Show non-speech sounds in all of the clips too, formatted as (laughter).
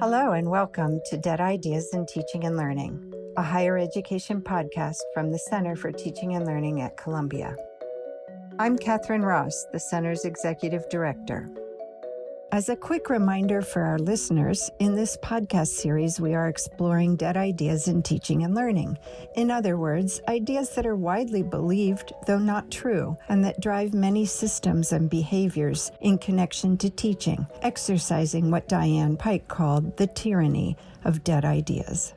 Hello, and welcome to Dead Ideas in Teaching and Learning, a higher education podcast from the Center for Teaching and Learning at Columbia. I'm Catherine Ross, the Center's Executive Director. As a quick reminder for our listeners, in this podcast series, we are exploring dead ideas in teaching and learning. In other words, ideas that are widely believed, though not true, and that drive many systems and behaviors in connection to teaching, exercising what Diane Pike called the tyranny of dead ideas.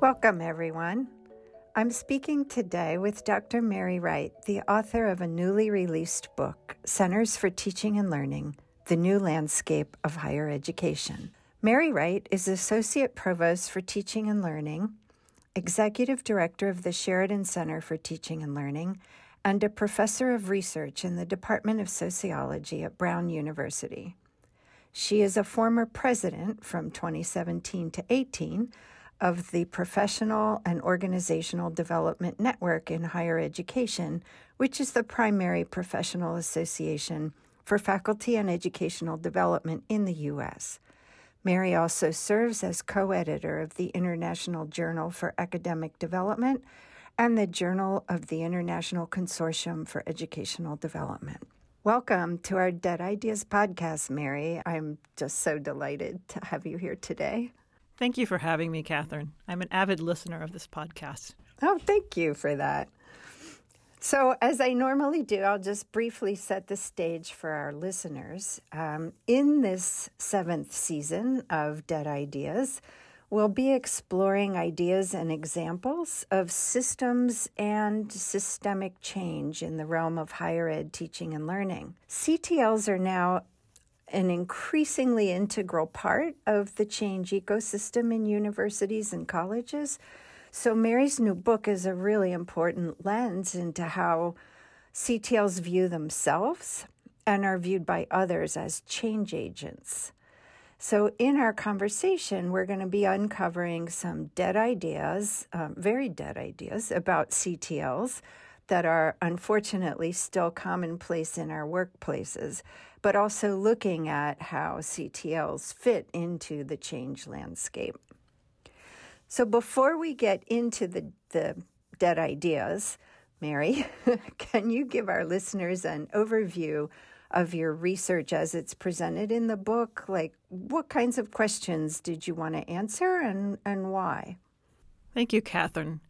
Welcome, everyone. I'm speaking today with Dr. Mary Wright, the author of a newly released book, Centers for Teaching and Learning the New Landscape of Higher Education. Mary Wright is Associate Provost for Teaching and Learning, Executive Director of the Sheridan Center for Teaching and Learning, and a Professor of Research in the Department of Sociology at Brown University. She is a former president from 2017 to 18 of the Professional and Organizational Development Network in Higher Education, which is the primary professional association for faculty and educational development in the U.S. Mary also serves as co editor of the International Journal for Academic Development and the Journal of the International Consortium for Educational Development. Welcome to our Dead Ideas podcast, Mary. I'm just so delighted to have you here today. Thank you for having me, Catherine. I'm an avid listener of this podcast. Oh, thank you for that. So, as I normally do, I'll just briefly set the stage for our listeners. Um, in this seventh season of Dead Ideas, we'll be exploring ideas and examples of systems and systemic change in the realm of higher ed teaching and learning. CTLs are now an increasingly integral part of the change ecosystem in universities and colleges. So, Mary's new book is a really important lens into how CTLs view themselves and are viewed by others as change agents. So, in our conversation, we're going to be uncovering some dead ideas, um, very dead ideas about CTLs that are unfortunately still commonplace in our workplaces, but also looking at how CTLs fit into the change landscape. So before we get into the, the dead ideas, Mary, (laughs) can you give our listeners an overview of your research as it's presented in the book? Like, what kinds of questions did you want to answer and, and why? Thank you, Catherine.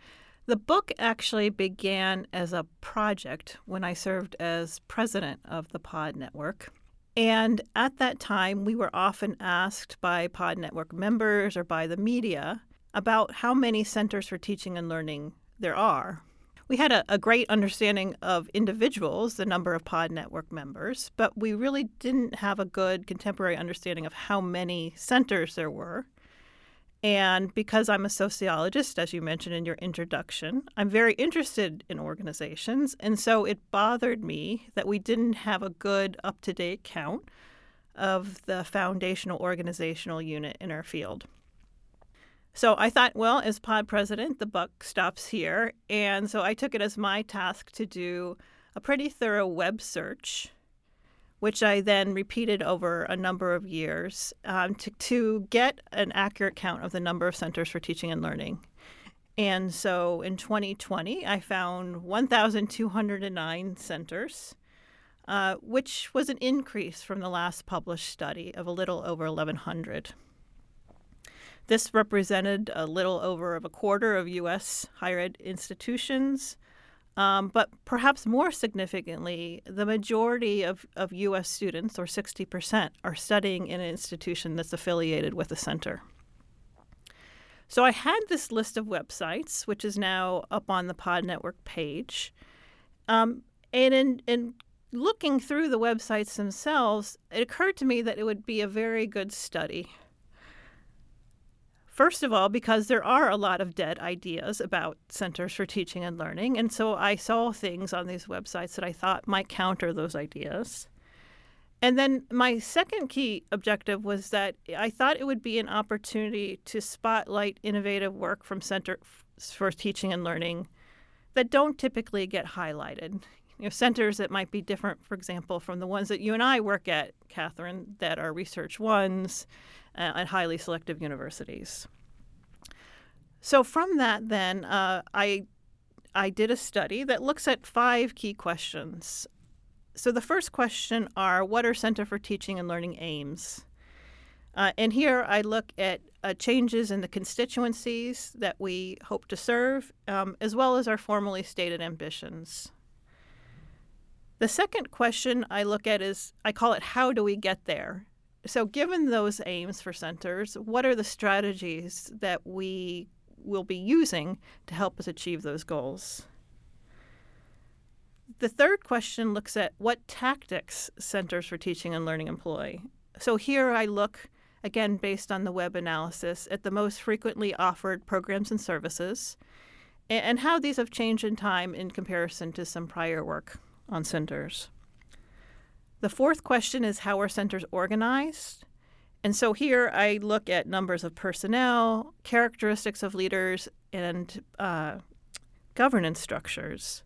The book actually began as a project when I served as president of the Pod Network. And at that time, we were often asked by Pod Network members or by the media about how many centers for teaching and learning there are. We had a, a, great understanding of individuals, the number of Pod Network members, but we really didn't have a good contemporary understanding of how many centers there were. And because I'm a sociologist, as you mentioned in your introduction, I'm very interested in organizations. And so it bothered me that we didn't have a good up to date count of the foundational organizational unit in our field. So I thought, well, as pod president, the buck stops here. And so I took it as my task to do a pretty thorough web search, which I then repeated over a number of years um, to, to get an accurate count of the number of centers for teaching and learning. And so in 2020, I found 1,209 centers, uh, which was an increase from the last published study of a little over 1,100. This represented a little over of a quarter of U.S. higher ed institutions. Um, but perhaps more significantly, the majority of, of U.S. students, or 60%, are studying in an institution that's affiliated with a center. So I had this list of websites, which is now up on the Pod Network page. Um, and in, in looking through the websites themselves, it occurred to me that it would be a very good study First of all, because there are a lot of dead ideas about centers for teaching and learning. And so I saw things on these websites that I thought might counter those ideas. And then my second key objective was that I thought it would be an opportunity to spotlight innovative work from centers for teaching and learning that don't typically get highlighted. You know, centers that might be different, for example, from the ones that you and I work at, Catherine, that are research ones uh, at highly selective universities. So from that, then uh, I I did a study that looks at five key questions. So the first question are what are Center for Teaching and Learning aims? Uh, and here I look at uh, changes in the constituencies that we hope to serve, um, as well as our formally stated ambitions. The second question I look at is I call it how do we get there? So, given those aims for centers, what are the strategies that we will be using to help us achieve those goals? The third question looks at what tactics centers for teaching and learning employ. So, here I look again based on the web analysis, at the most frequently offered programs and services, and how these have changed in time in comparison to some prior work on centers. The fourth question is how are centers organized? And so here I look at numbers of personnel, characteristics of leaders, and uh, governance structures.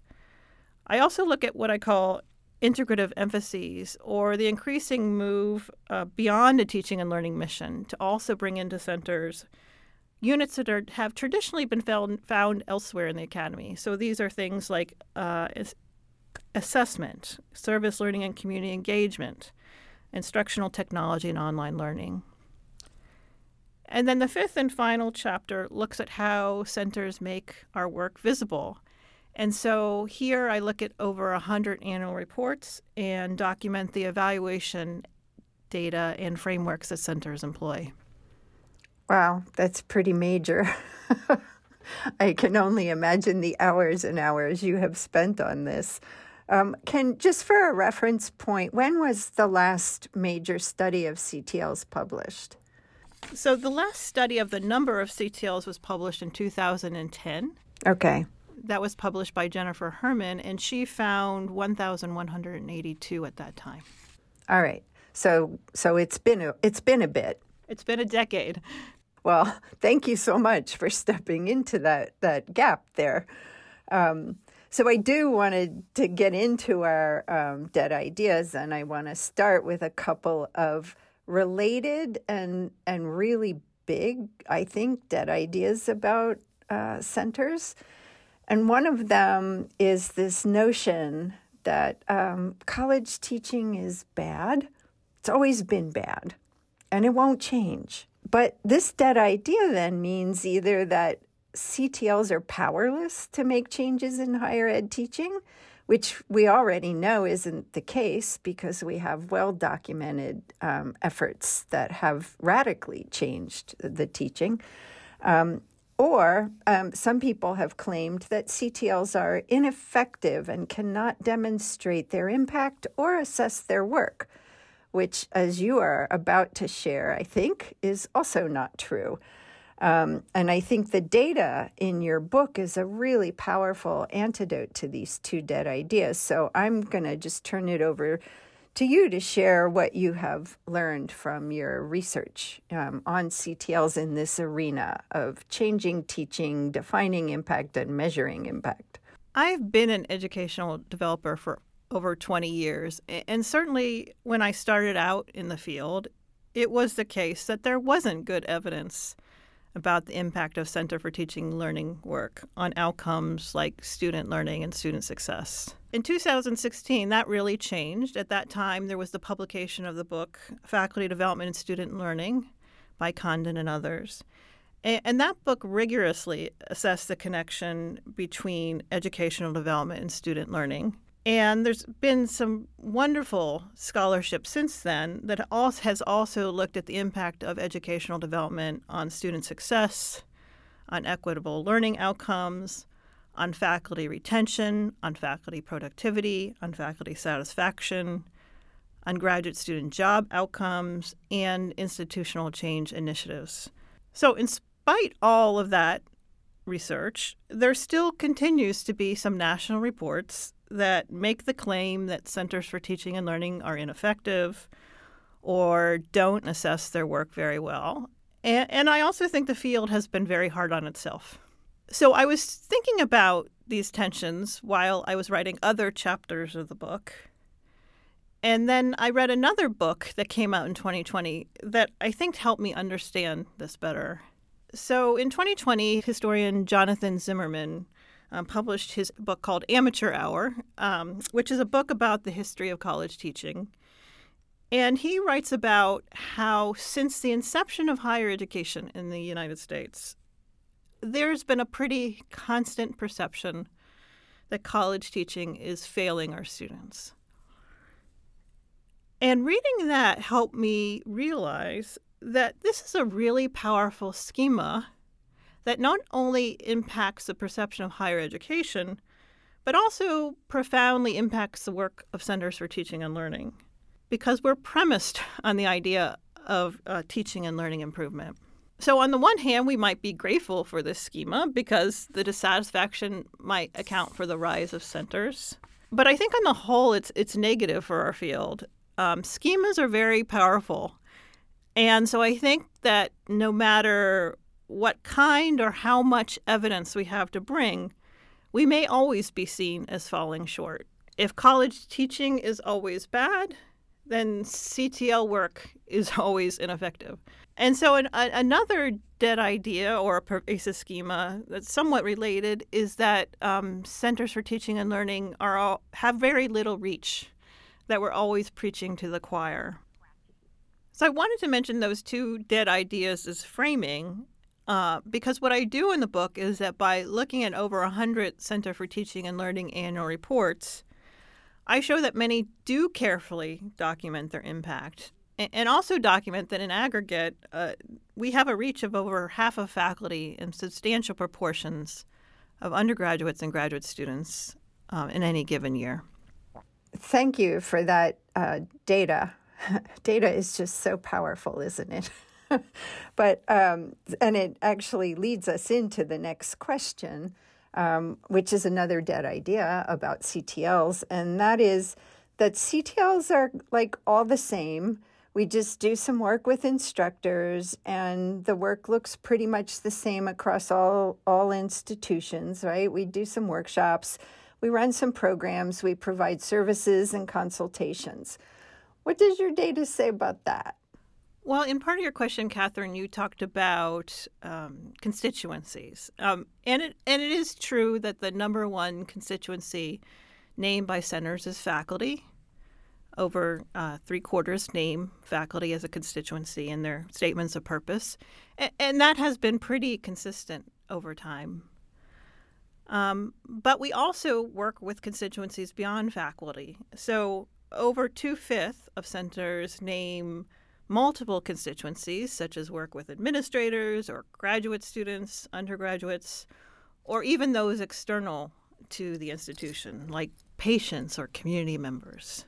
I also look at what I call integrative emphases or the increasing move uh, beyond a teaching and learning mission to also bring into centers units that are, have traditionally been found, found elsewhere in the academy. So these are things like uh, assessment, service learning and community engagement, instructional technology, and online learning. And then the fifth and final chapter looks at how centers make our work visible and so here I look at over 100 annual reports and document the evaluation data and frameworks that centers employ. Wow, that's pretty major. (laughs) I can only imagine the hours and hours you have spent on this. Um, can just for a reference point, when was the last major study of CTLs published? So the last study of the number of CTLs was published in 2010. Okay that was published by Jennifer Herman, and she found 1,182 at that time. All right. So so it's been a, it's been a bit. It's been a decade. Well, (laughs) thank you so much for stepping into that that gap there. Um, so I do wanted to get into our um, dead ideas, and I want to start with a couple of related and and really big, I think, dead ideas about uh, centers. And one of them is this notion that um, college teaching is bad. It's always been bad, and it won't change. But this dead idea then means either that CTLs are powerless to make changes in higher ed teaching, which we already know isn't the case because we have well documented um, efforts that have radically changed the teaching. Um, or um, some people have claimed that CTLs are ineffective and cannot demonstrate their impact or assess their work, which, as you are about to share, I think is also not true. Um, and I think the data in your book is a really powerful antidote to these two dead ideas. So I'm going to just turn it over to you to share what you have learned from your research um, on CTLs in this arena of changing teaching, defining impact, and measuring impact. I've been an educational developer for over 20 years, and certainly when I started out in the field, it was the case that there wasn't good evidence about the impact of Center for Teaching Learning work on outcomes like student learning and student success. In 2016, that really changed. At that time, there was the publication of the book Faculty Development and Student Learning by Condon and others. And that book rigorously assessed the connection between educational development and student learning. And there's been some wonderful scholarship since then that also has also looked at the impact of educational development on student success, on equitable learning outcomes, on faculty retention, on faculty productivity, on faculty satisfaction, on graduate student job outcomes, and institutional change initiatives. So, in spite all of that research, there still continues to be some national reports that make the claim that centers for teaching and learning are ineffective or don't assess their work very well. And, and I also think the field has been very hard on itself. So I was thinking about these tensions while I was writing other chapters of the book. And then I read another book that came out in 2020 that I think helped me understand this better. So in 2020, historian Jonathan Zimmerman um, published his book called Amateur Hour, um, which is a book about the history of college teaching. And he writes about how, since the inception of higher education in the United States, there's been a pretty constant perception that college teaching is failing our students. And reading that helped me realize that this is a really powerful schema that not only impacts the perception of higher education, but also profoundly impacts the work of Centers for Teaching and Learning because we're premised (laughs) on the idea of uh, teaching and learning improvement. So, on the one hand, we might be grateful for this schema because the dissatisfaction might account for the rise of centers. But I think on the whole, it's, it's negative for our field. Um, schemas are very powerful. And so I think that no matter what kind or how much evidence we have to bring, we may always be seen as falling short. If college teaching is always bad, then CTL work (laughs) is always ineffective. And so, an, a, another dead idea or a pervasive schema that's somewhat related is that um, centers for teaching and learning are all, have very little reach, that we're always preaching to the choir. So, I wanted to mention those two dead ideas as framing uh, because what I do in the book is that by looking at over 100 Center for Teaching and Learning annual reports, I show that many do carefully document their impact and also document that in aggregate, uh, we have a reach of over half of faculty and substantial proportions of undergraduates and graduate students um, in any given year. Thank you for that uh, data. (laughs) data is just so powerful, isn't it? (laughs) (laughs) but um, and it actually leads us into the next question um, which is another dead idea about CTLs, and that is that CTLs are like all the same. We just do some work with instructors, and the work looks pretty much the same across all, all institutions, right? We do some workshops, we run some programs, we provide services and consultations. What does your data say about that? Well, in part of your question, Catherine, you talked about um, constituencies, um, and it and it is true that the number one constituency named by centers is faculty. Over uh, three quarters name faculty as a constituency in their statements of purpose, and, and that has been pretty consistent over time. Um, but we also work with constituencies beyond faculty. So over two fifths of centers name multiple constituencies, such as work with administrators or graduate students, undergraduates, or even those external to the institution, like patients or community members.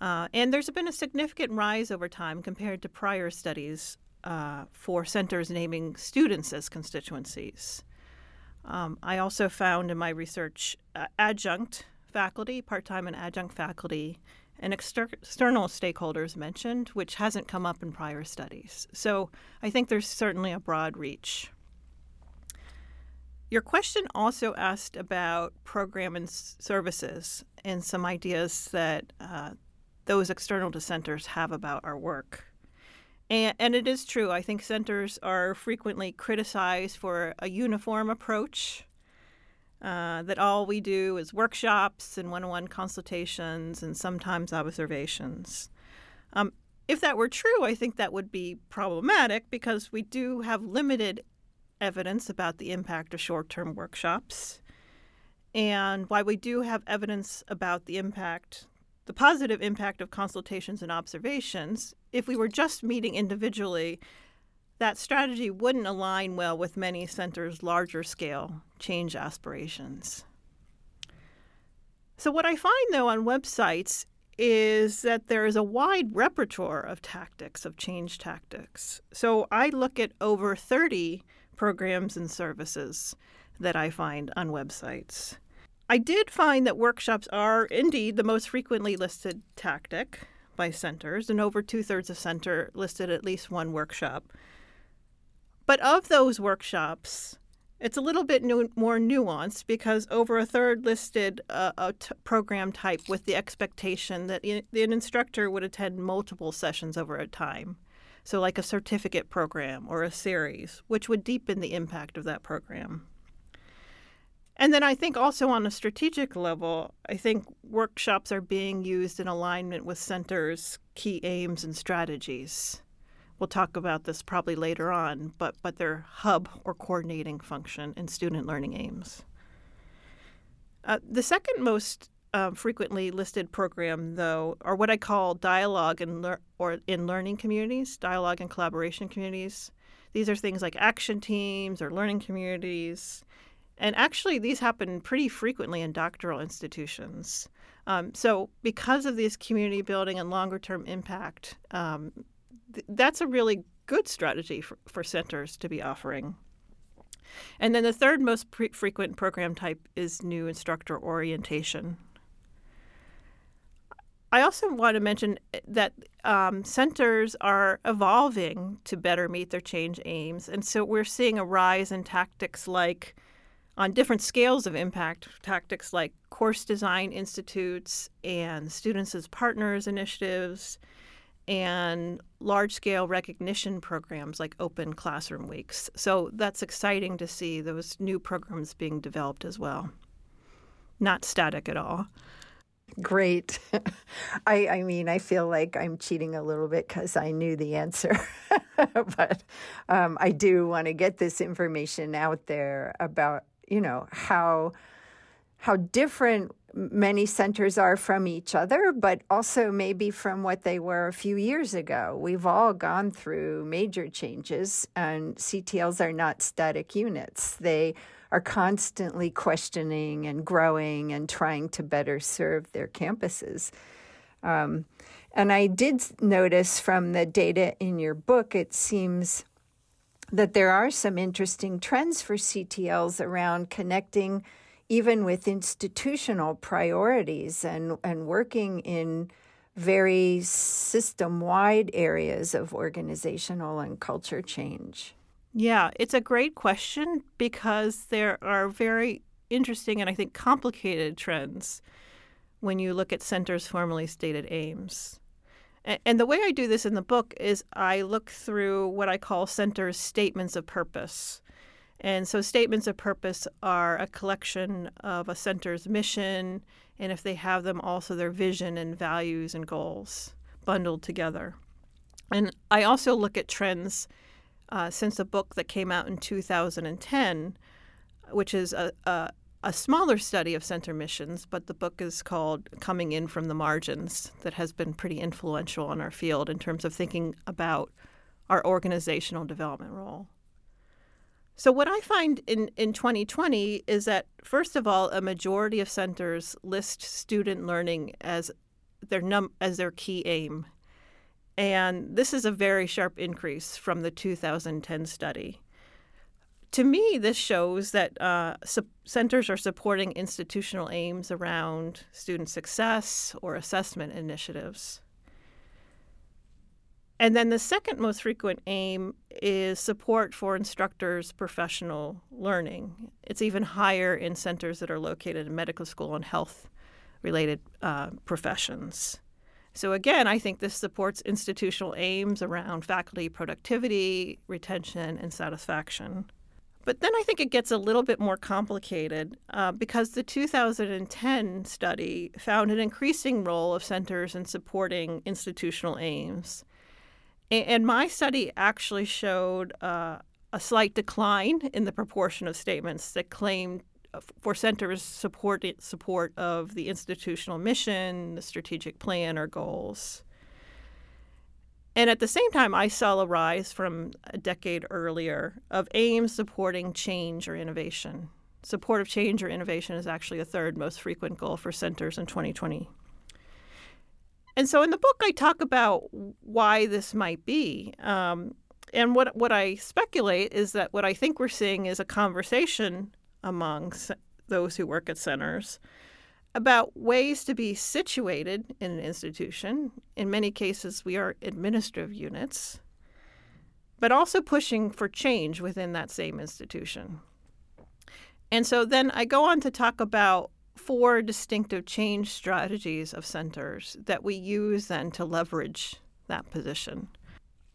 Uh, and there's been a significant rise over time compared to prior studies uh, for centers naming students as constituencies. Um, I also found in my research uh, adjunct faculty, part time and adjunct faculty and exter- external stakeholders mentioned, which hasn't come up in prior studies. So I think there's certainly a broad reach. Your question also asked about program and s- services and some ideas that uh, those external dissenters have about our work. And, and it is true, I think centers are frequently criticized for a uniform approach uh, that all we do is workshops and one on one consultations and sometimes observations. Um, if that were true, I think that would be problematic because we do have limited evidence about the impact of short term workshops. And while we do have evidence about the impact, the positive impact of consultations and observations, if we were just meeting individually, that strategy wouldn't align well with many centers' larger scale change aspirations. So, what I find though on websites is that there is a wide repertoire of tactics, of change tactics. So, I look at over 30 programs and services that I find on websites. I did find that workshops are indeed the most frequently listed tactic by centers, and over two thirds of center listed at least one workshop. But of those workshops, It's a little bit more nuanced because over a third listed uh, a t- program type with the expectation that in, an instructor would attend multiple sessions over a time. So, like a certificate program or a series, which would deepen the impact of that program. And then I think also on a strategic level, I think workshops are being used in alignment with centers' key aims and strategies. We'll talk about this probably later on, but, but their hub or coordinating function in student learning aims. Uh, the second most uh, frequently listed program, though, are what I call dialogue and lear- or in learning communities, dialogue and collaboration communities. These are things like action teams or learning communities. And actually, these happen pretty frequently in doctoral institutions. Um, so, because of this community building and longer term impact, um, that's a really good strategy for, for centers to be offering. And then the third most pre- frequent program type is new instructor orientation. I also want to mention that um, centers are evolving to better meet their change aims. And so we're seeing a rise in tactics like, on different scales of impact, tactics like course design institutes and students as partners initiatives and large scale recognition programs like Open Classroom Weeks. So that's exciting to see those new programs being developed as well. Not static at all. Great. (laughs) I, I mean, I feel like I'm cheating a little bit because I knew the answer. (laughs) but um, I do want to get this information out there about, you know, how how different many centers are from each other, but also maybe from what they were a few years ago. We've all gone through major changes, and CTLs are not static units. They are constantly questioning and growing and trying to better serve their campuses. Um, and I did notice from the data in your book, it seems that there are some interesting trends for CTLs around connecting even with institutional priorities and, and working in very system wide areas of organizational and culture change? Yeah, it's a great question because there are very interesting and I think complicated trends when you look at centers' formally stated aims. And the way I do this in the book is I look through what I call centers' statements of purpose. And so, statements of purpose are a collection of a center's mission, and if they have them, also their vision and values and goals bundled together. And I also look at trends uh, since a book that came out in 2010, which is a, a, a smaller study of center missions, but the book is called Coming In from the Margins, that has been pretty influential in our field in terms of thinking about our organizational development role. So, what I find in, in 2020 is that, first of all, a majority of centers list student learning as their, num- as their key aim. And this is a very sharp increase from the 2010 study. To me, this shows that uh, su- centers are supporting institutional aims around student success or assessment initiatives. And then the second most frequent aim is support for instructors' professional learning. It's even higher in centers that are located in medical school and health related uh, professions. So, again, I think this supports institutional aims around faculty productivity, retention, and satisfaction. But then I think it gets a little bit more complicated uh, because the 2010 study found an increasing role of centers in supporting institutional aims. And my study actually showed uh, a slight decline in the proportion of statements that claimed uh, for centers support support of the institutional mission, the strategic plan, or goals. And at the same time, I saw a rise from a decade earlier of aims supporting change or innovation. Support of change or innovation is actually the third most frequent goal for centers in 2020. And so in the book, I talk about why this might be. Um, and what, what I speculate is that what I think we're seeing is a conversation among those who work at centers about ways to be situated in an institution. In many cases, we are administrative units, but also pushing for change within that same institution. And so then I go on to talk about four distinctive change strategies of centers that we use then to leverage that position.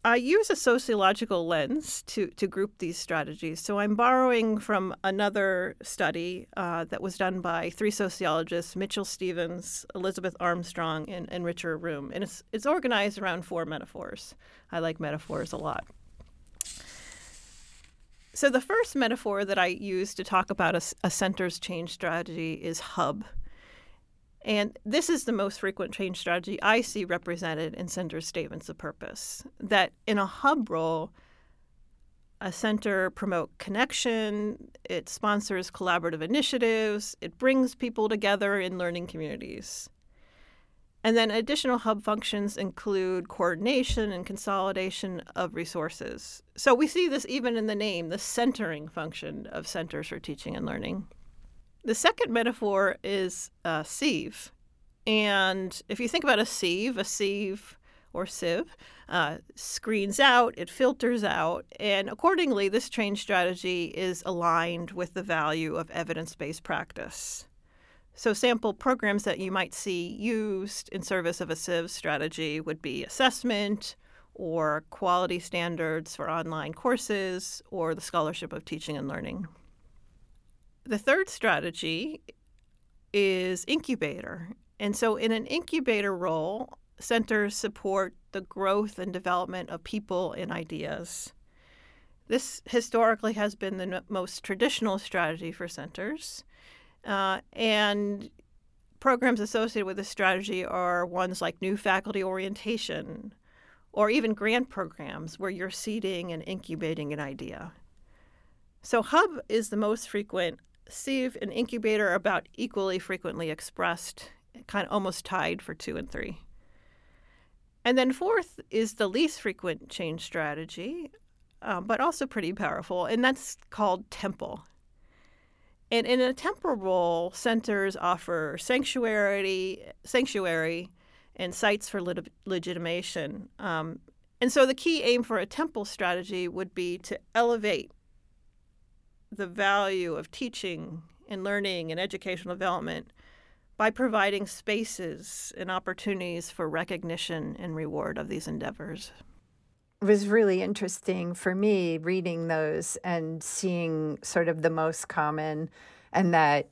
I use a sociological lens to, to group these strategies. So I'm borrowing from another study uh, that was done by three sociologists Mitchell Stevens, Elizabeth Armstrong, and, and Richard Arum. And it's, it's organized around four metaphors. I like metaphors a lot. So the first metaphor that I use to talk about a, a center's change strategy is hub. And this is the most frequent change strategy I see represented in center statements of purpose. That in a hub role, a center promote connection, it sponsors collaborative initiatives, it brings people together in learning communities. And then additional hub functions include coordination and consolidation of resources. So we see this even in the name, the centering function of Centers for Teaching and Learning. The second metaphor is a sieve. And if you think about a sieve, a sieve or sieve uh, screens out, it filters out, and accordingly, this change strategy is aligned with the value of evidence based practice. So, sample programs that you might see used in service of a sieve strategy would be assessment or quality standards for online courses or the scholarship of teaching and learning. The third strategy is incubator. And so, in an incubator role, centers support the growth and development of people and ideas. This historically has been the most traditional strategy for centers. Uh, and programs associated with this strategy are ones like new faculty orientation or even grant programs where you're seeding and incubating an idea. So, Hub is the most frequent Sieve and incubator are about equally frequently expressed, kind of almost tied for two and three. And then fourth is the least frequent change strategy, uh, but also pretty powerful, and that's called temple. And in a temple role, centers offer sanctuary, sanctuary, and sites for lit- legitimation. Um, and so the key aim for a temple strategy would be to elevate the value of teaching and learning and educational development by providing spaces and opportunities for recognition and reward of these endeavors. Was really interesting for me reading those and seeing sort of the most common, and that,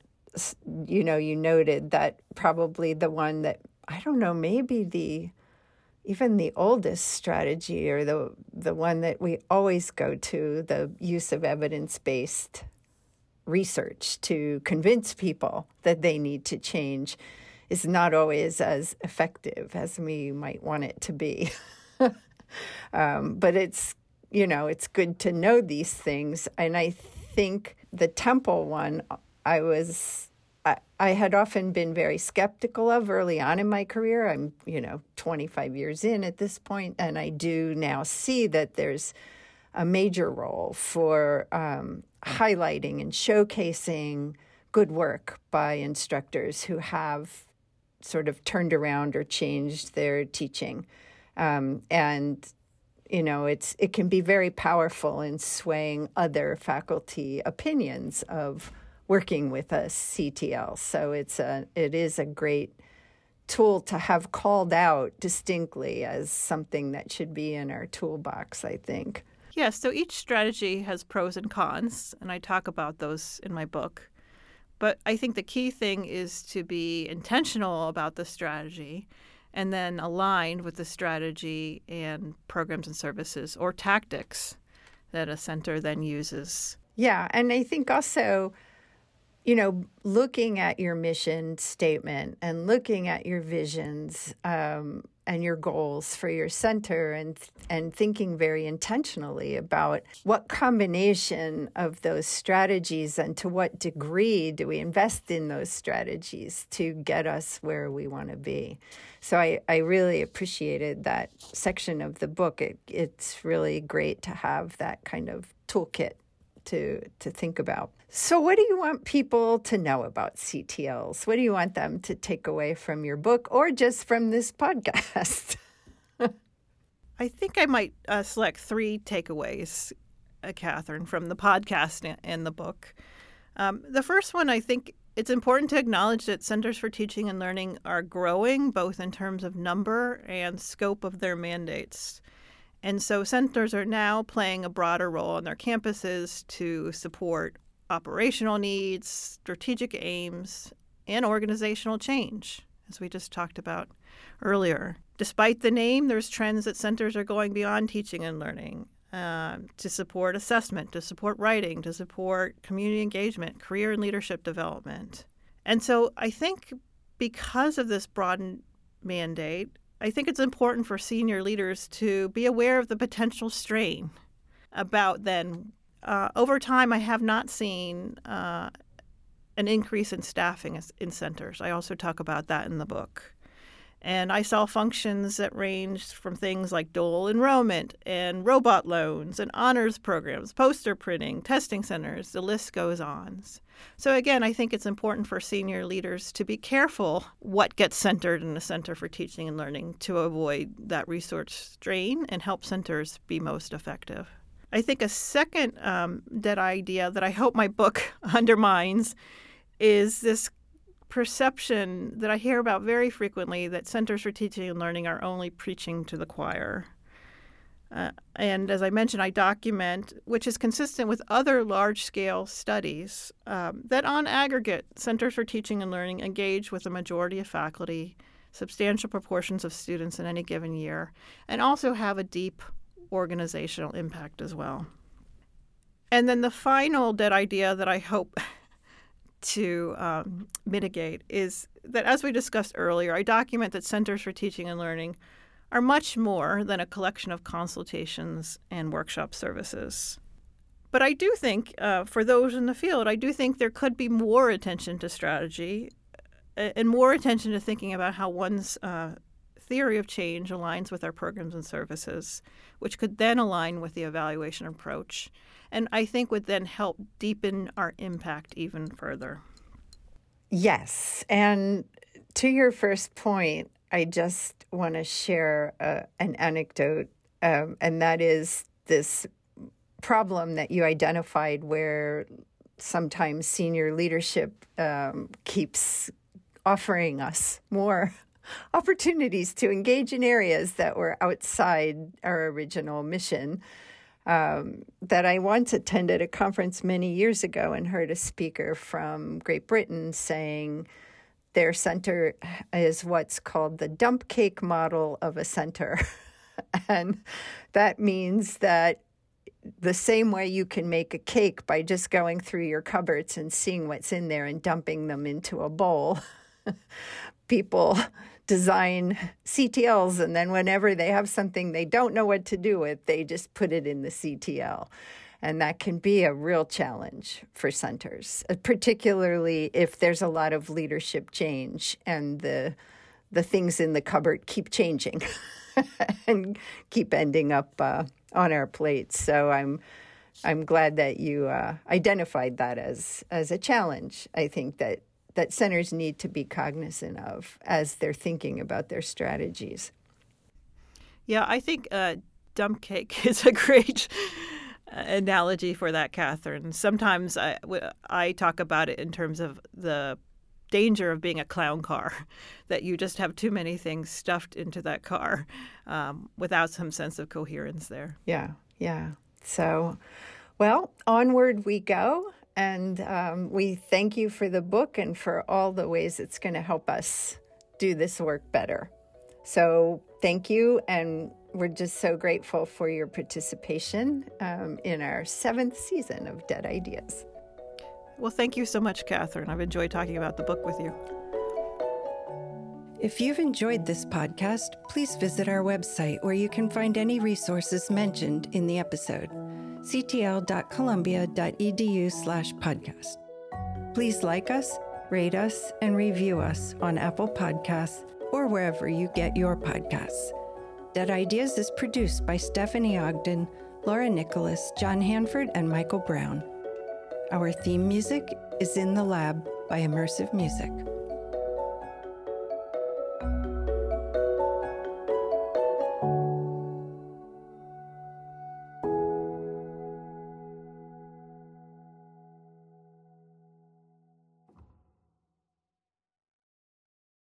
you know, you noted that probably the one that, I don't know, maybe the even the oldest strategy or the the one that we always go to the use of evidence-based research to convince people that they need to change is not always as effective as we might want it to be (laughs) um, but it's you know it's good to know these things and i think the temple one i was I, had often been very skeptical of early on in my career. I'm, you know, 25 years in at this point, and I do now see that there's a major role for um, highlighting and showcasing good work by instructors who have sort of turned around or changed their teaching. Um, and you know it's it can be very powerful in swaying other faculty opinions of working with a CTL. So it's a it is a great tool to have called out distinctly as something that should be in our toolbox, I think. Yeah, so each strategy has pros and cons, and I talk about those in my book. But I think the key thing is to be intentional about the strategy and then aligned with the strategy and programs and services or tactics that a center then uses. Yeah, and I think also you know, looking at your mission statement and looking at your visions um, and your goals for your center and and thinking very intentionally about what combination of those strategies and to what degree do we invest in those strategies to get us where we want to be. So I, I really appreciated that section of the book. It, it's really great to have that kind of toolkit to to think about. So, what do you want people to know about CTLs? What do you want them to take away from your book or just from this (laughs) podcast? I think I might uh, select three takeaways, uh, Catherine, from the podcast and the book. Um, the first one, I think it's important to acknowledge that Centers for Teaching and Learning are growing both in terms of number and scope of their mandates. And so centers are now playing a broader role on their campuses to support operational needs, strategic aims, and organizational change, as we just talked about earlier. Despite the name, there's trends that centers are going beyond teaching and learning uh, to support assessment, to support writing, to support community engagement, career and leadership development. And so I think because of this broadened mandate, I think it's important for senior leaders to be aware of the potential strain about then. Uh, over time, I have not seen uh, an increase in staffing in centers. I also talk about that in the book. And I saw functions that ranged from things like dual enrollment and robot loans and honors programs, poster printing, testing centers, the list goes on. So, again, I think it's important for senior leaders to be careful what gets centered in a center for teaching and learning to avoid that resource strain and help centers be most effective. I think a second um, dead idea that I hope my book (laughs) undermines is this perception that I hear about very frequently that Centers for Teaching and Learning are only preaching to the choir. Uh, and as I mentioned, I document, which is consistent with other large scale studies, um, that on aggregate, Centers for Teaching and Learning engage with a majority of faculty, substantial proportions of students in any given year, and also have a deep organizational impact as well. And then the final dead idea that I hope (laughs) to um, mitigate is that, as we discussed earlier, I document that Centers for Teaching and Learning are much more than a collection of consultations and workshop services. But I do think, uh, for those in the field, I do think there could be more attention to strategy uh, and more attention to thinking about how one's uh, theory of change aligns with our programs and services, which could then align with the evaluation approach and I think would then help deepen our impact even further. Yes. And to your first point, I just want to share uh, an anecdote, um, and that is this problem that you identified where sometimes senior leadership um, keeps offering us more (laughs) opportunities to engage in areas that were outside our original mission um, that I once attended a conference many years ago and heard a speaker from Great Britain saying their center is what's called the dump cake model of a center. (laughs) and that means that the same way you can make a cake by just going through your cupboards and seeing what's in there and dumping them into a bowl. (laughs) People design CTLs, and then whenever they have something they don't know what to do with, they just put it in the CTL. And that can be a real challenge for centers, uh, particularly if there's a lot of leadership change and the the things in the cupboard keep changing (laughs) and keep ending up uh, on our plates. So I'm I'm glad that you uh, identified that as as a challenge. I think that that centers need to be cognizant of as they're thinking about their strategies. Yeah, I think uh, dump cake (laughs) is a great uh, analogy for that, Catherine. Sometimes I, I talk about it in terms of the danger of being a clown car, (laughs) that you just have too many things stuffed into that car um, without some sense of coherence there. Yeah, yeah. So, well, onward we go. And um, we thank you for the book and for all the ways it's going to help us do this work better. So, thank you. And we're just so grateful for your participation um, in our seventh season of Dead Ideas. Well, thank you so much, Catherine. I've enjoyed talking about the book with you. If you've enjoyed this podcast, please visit our website where you can find any resources mentioned in the episode ctl.columbia.edu slash podcast. Please like us, rate us, and review us on Apple Podcasts or wherever you get your podcasts. Dead Ideas is produced by Stephanie Ogden, Laura Nicholas, John Hanford, and Michael Brown. Our theme music is In the Lab by Immersive Music.